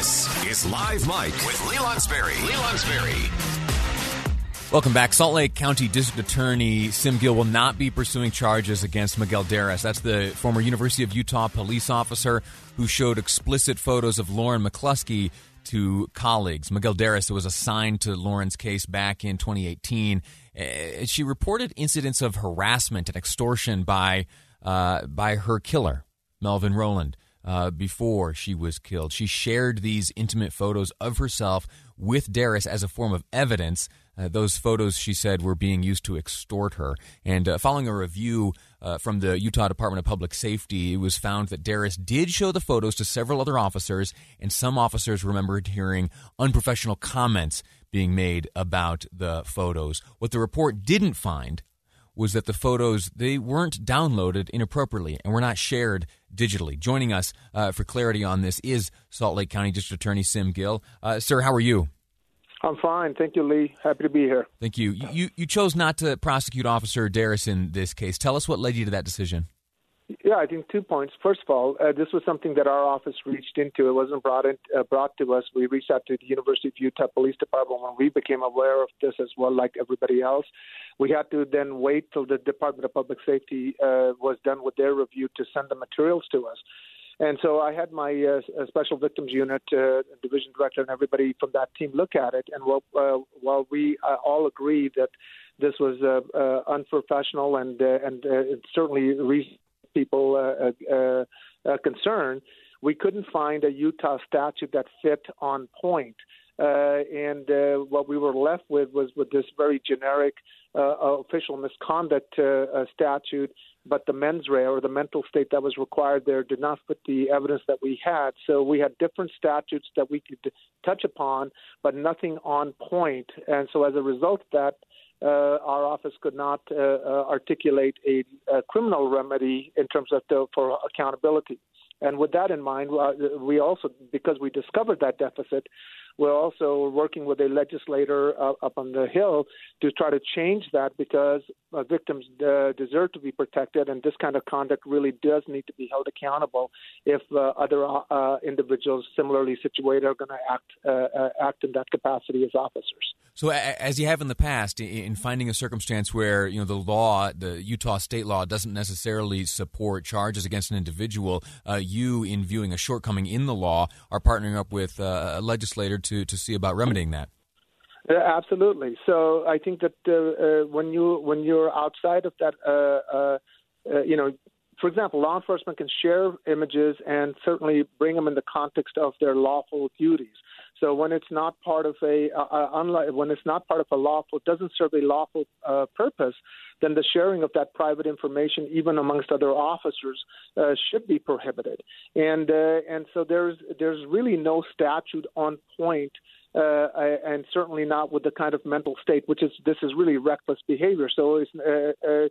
This is Live Mic with Lee Lonsberry. Lee Lonsberry. Welcome back. Salt Lake County District Attorney Sim Gill will not be pursuing charges against Miguel Deras. That's the former University of Utah police officer who showed explicit photos of Lauren McCluskey to colleagues. Miguel Deras was assigned to Lauren's case back in 2018. Uh, she reported incidents of harassment and extortion by uh, by her killer, Melvin Rowland. Uh, before she was killed, she shared these intimate photos of herself with Deras as a form of evidence uh, those photos, she said, were being used to extort her. And uh, following a review uh, from the Utah Department of Public Safety, it was found that Deras did show the photos to several other officers, and some officers remembered hearing unprofessional comments being made about the photos. What the report didn't find was that the photos they weren't downloaded inappropriately and were not shared digitally. Joining us uh, for clarity on this is Salt Lake County District Attorney Sim Gill. Uh, sir, how are you? I'm fine. Thank you, Lee. Happy to be here. Thank you. You, you chose not to prosecute Officer Deras in this case. Tell us what led you to that decision. Yeah, I think two points. First of all, uh, this was something that our office reached into. It wasn't brought in, uh, brought to us. We reached out to the University of Utah Police Department when we became aware of this as well, like everybody else. We had to then wait till the Department of Public Safety uh, was done with their review to send the materials to us. And so I had my uh, special victims unit, uh, division director, and everybody from that team look at it. And while, uh, while we uh, all agree that this was uh, uh, unprofessional and uh, and uh, certainly reason people uh, uh, uh, concern, we couldn't find a Utah statute that fit on point. Uh, and uh, what we were left with was with this very generic uh, official misconduct uh, uh, statute but the mens rea or the mental state that was required there did not fit the evidence that we had. So we had different statutes that we could touch upon, but nothing on point. And so as a result of that, uh, our office could not uh, uh, articulate a, a, criminal remedy in terms of the, for accountability. And with that in mind, uh, we also, because we discovered that deficit, we're also working with a legislator uh, up on the Hill to try to change that because uh, victims uh, deserve to be protected, and this kind of conduct really does need to be held accountable if uh, other uh, individuals similarly situated are going to act uh, act in that capacity as officers. So, as you have in the past, in finding a circumstance where you know the law, the Utah state law, doesn't necessarily support charges against an individual, you, in viewing a shortcoming in the law, are partnering up with a legislator to to see about remedying that. Uh, absolutely. So I think that uh, uh, when you when you're outside of that, uh, uh, you know, for example, law enforcement can share images and certainly bring them in the context of their lawful duties. So when it's not part of a, unlike, when it's not part of a lawful, doesn't serve a lawful uh, purpose, then the sharing of that private information, even amongst other officers, uh, should be prohibited. And uh, and so there's there's really no statute on point uh, and certainly not with the kind of mental state, which is this is really reckless behavior. So uh, uh,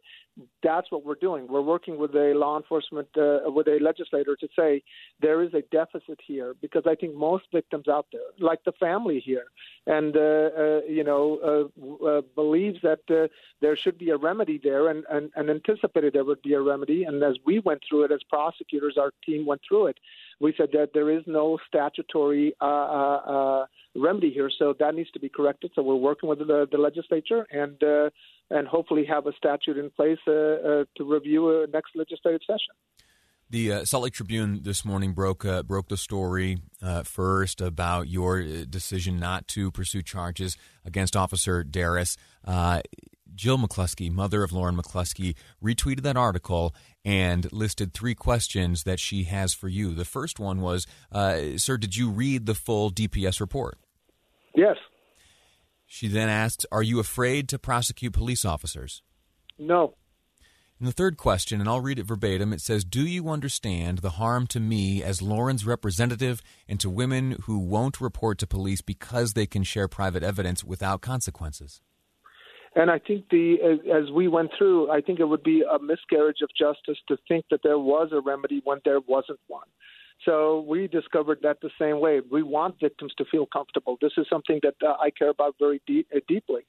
that's what we're doing. We're working with a law enforcement, uh, with a legislator to say there is a deficit here because I think most victims out there, like the family here, and uh, uh, you know, believes that there should be a remedy there, and, and, and anticipated there would be a remedy. And as we went through it as prosecutors, our team went through it. We said that there is no statutory remedy here. So that needs to be corrected. So we're working with the, the legislature and uh, and hopefully have a statute in place uh, uh, to review next legislative session. The uh, Salt Lake Tribune this morning broke uh, broke the story uh, first about your uh, decision not to pursue charges against Officer Deras. Jill McCluskey, mother of Lauren McCluskey, retweeted that article and listed three questions that she has for you. The first one was, uh, "Sir, did you read the full DPS report?" Yes. She then asked, Are you afraid to prosecute police officers? No. And the third question, and I'll read it verbatim, it says, Do you understand the harm to me as Lauren's representative and to women who won't report to police because they can share private evidence without consequences? And I think the as we went through, I think it would be a miscarriage of justice to think that there was a remedy when there wasn't one. So we discovered that the same way. We want victims to feel comfortable. This is something that uh, I care about very deep, uh, deeply.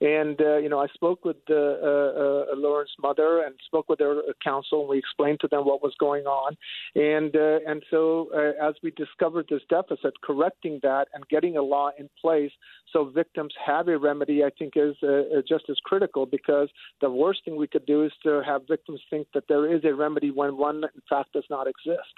And uh, you know, I spoke with uh, uh, Lauren's mother and spoke with their counsel, and we explained to them what was going on. And uh, and so, uh, as we discovered this deficit, correcting that and getting a law in place so victims have a remedy, I think is uh, just as critical because the worst thing we could do is to have victims think that there is a remedy when one, in fact, does not exist.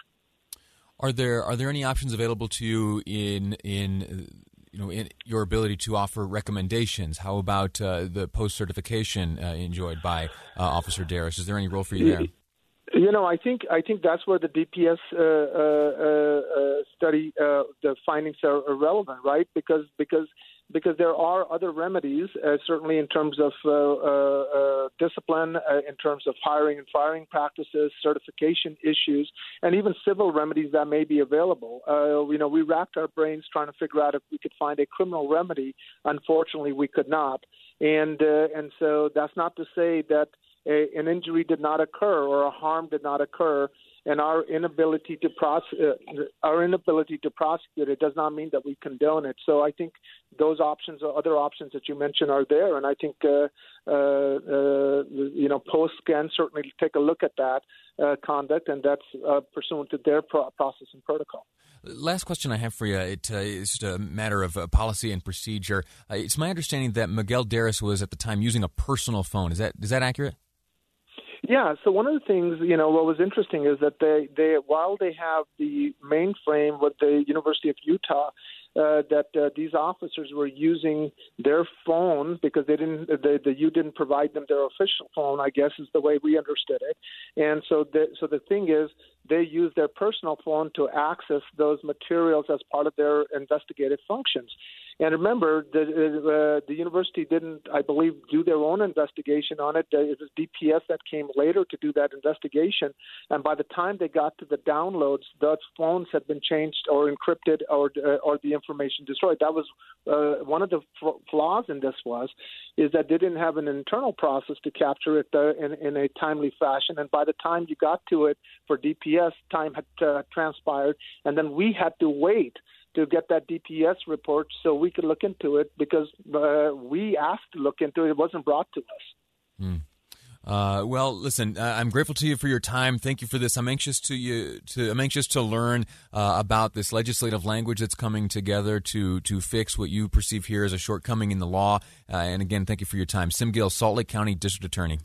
Are there are there any options available to you in in you know in your ability to offer recommendations? How about uh, the post certification uh, enjoyed by uh, Officer Deras? Is there any role for you there? You know, I think I think that's where the DPS uh, uh, uh, study the findings are relevant, right? Because because because there are other remedies, uh, certainly in terms of uh, uh, uh discipline, uh, in terms of hiring and firing practices, certification issues, and even civil remedies that may be available. Uh, you know, we racked our brains trying to figure out if we could find a criminal remedy. Unfortunately, we could not, and and so that's not to say that a, an injury did not occur or a harm did not occur and our inability to prosecute uh, our inability to prosecute it does not mean that we condone it. So I think those options or other options that you mentioned are there, and I think uh, uh, uh, you know Post can certainly take a look at that uh, conduct, and that's uh, pursuant to their pro- process and protocol. Last question I have for you it, is a matter of policy and procedure. it's my understanding that Miguel Deras was at the time using a personal phone. Is that is that accurate? Yeah. So one of the things, you know, what was interesting is that they, they while they have the mainframe with the University of Utah, uh, that uh, these officers were using their phone because they didn't, the, the U didn't provide them their official phone. I guess is the way we understood it. And so, the, so the thing is, they use their personal phone to access those materials as part of their investigative functions. And remember, the, uh, the university didn't, I believe, do their own investigation on it. It was DPS that came later to do that investigation. And by the time they got to the downloads, those phones had been changed or encrypted or, uh, or the information destroyed. That was uh, one of the f- flaws in this was is that they didn't have an internal process to capture it uh, in, in a timely fashion. And by the time you got to it for DPS, time had uh, transpired, and then we had to wait to get that DPS report so we could look into it because uh, we asked to look into it. It wasn't brought to us. Mm. Uh, well, listen, uh, I'm grateful to you for your time. Thank you for this. I'm anxious to you to I'm anxious to learn uh, about this legislative language that's coming together to to fix what you perceive here as a shortcoming in the law. Uh, and again, thank you for your time, Sim Gill, Salt Lake County District Attorney.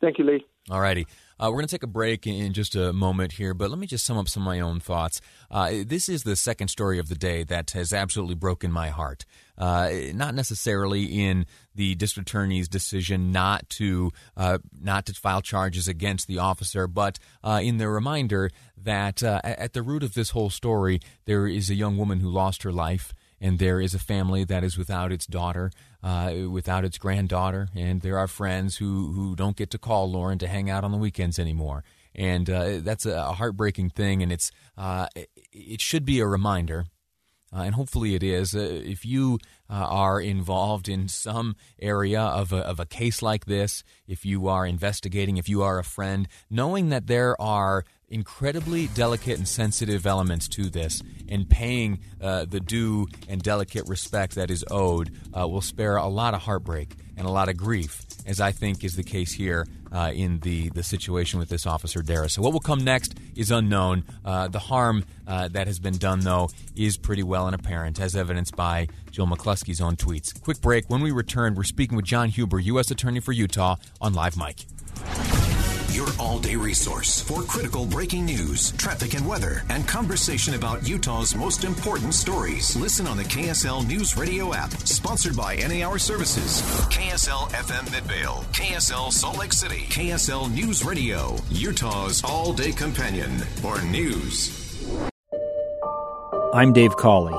Thank you, Lee. All righty. Uh, we're going to take a break in just a moment here, but let me just sum up some of my own thoughts. Uh, this is the second story of the day that has absolutely broken my heart. Uh, not necessarily in the district attorney's decision not to uh, not to file charges against the officer, but uh, in the reminder that uh, at the root of this whole story, there is a young woman who lost her life and there is a family that is without its daughter, uh, without its granddaughter, and there are friends who, who don't get to call Lauren to hang out on the weekends anymore. And uh, that's a heartbreaking thing, and it's uh, it should be a reminder uh, and hopefully it is. Uh, if you uh, are involved in some area of a, of a case like this, if you are investigating, if you are a friend, knowing that there are incredibly delicate and sensitive elements to this, and paying uh, the due and delicate respect that is owed uh, will spare a lot of heartbreak and a lot of grief, as I think is the case here uh, in the, the situation with this officer, Deras. So, what will come next is unknown. Uh, the harm uh, that has been done, though, is pretty well and apparent, as evidenced by Jill McCluskey's own tweets. Quick break. When we return, we're speaking with John Huber, U.S. Attorney for Utah, on Live Mic your all day resource for critical breaking news, traffic and weather, and conversation about Utah's most important stories. Listen on the KSL News Radio app, sponsored by NA Hour Services, KSL FM Midvale, KSL Salt Lake City, KSL News Radio, Utah's all day companion for news. I'm Dave Cawley,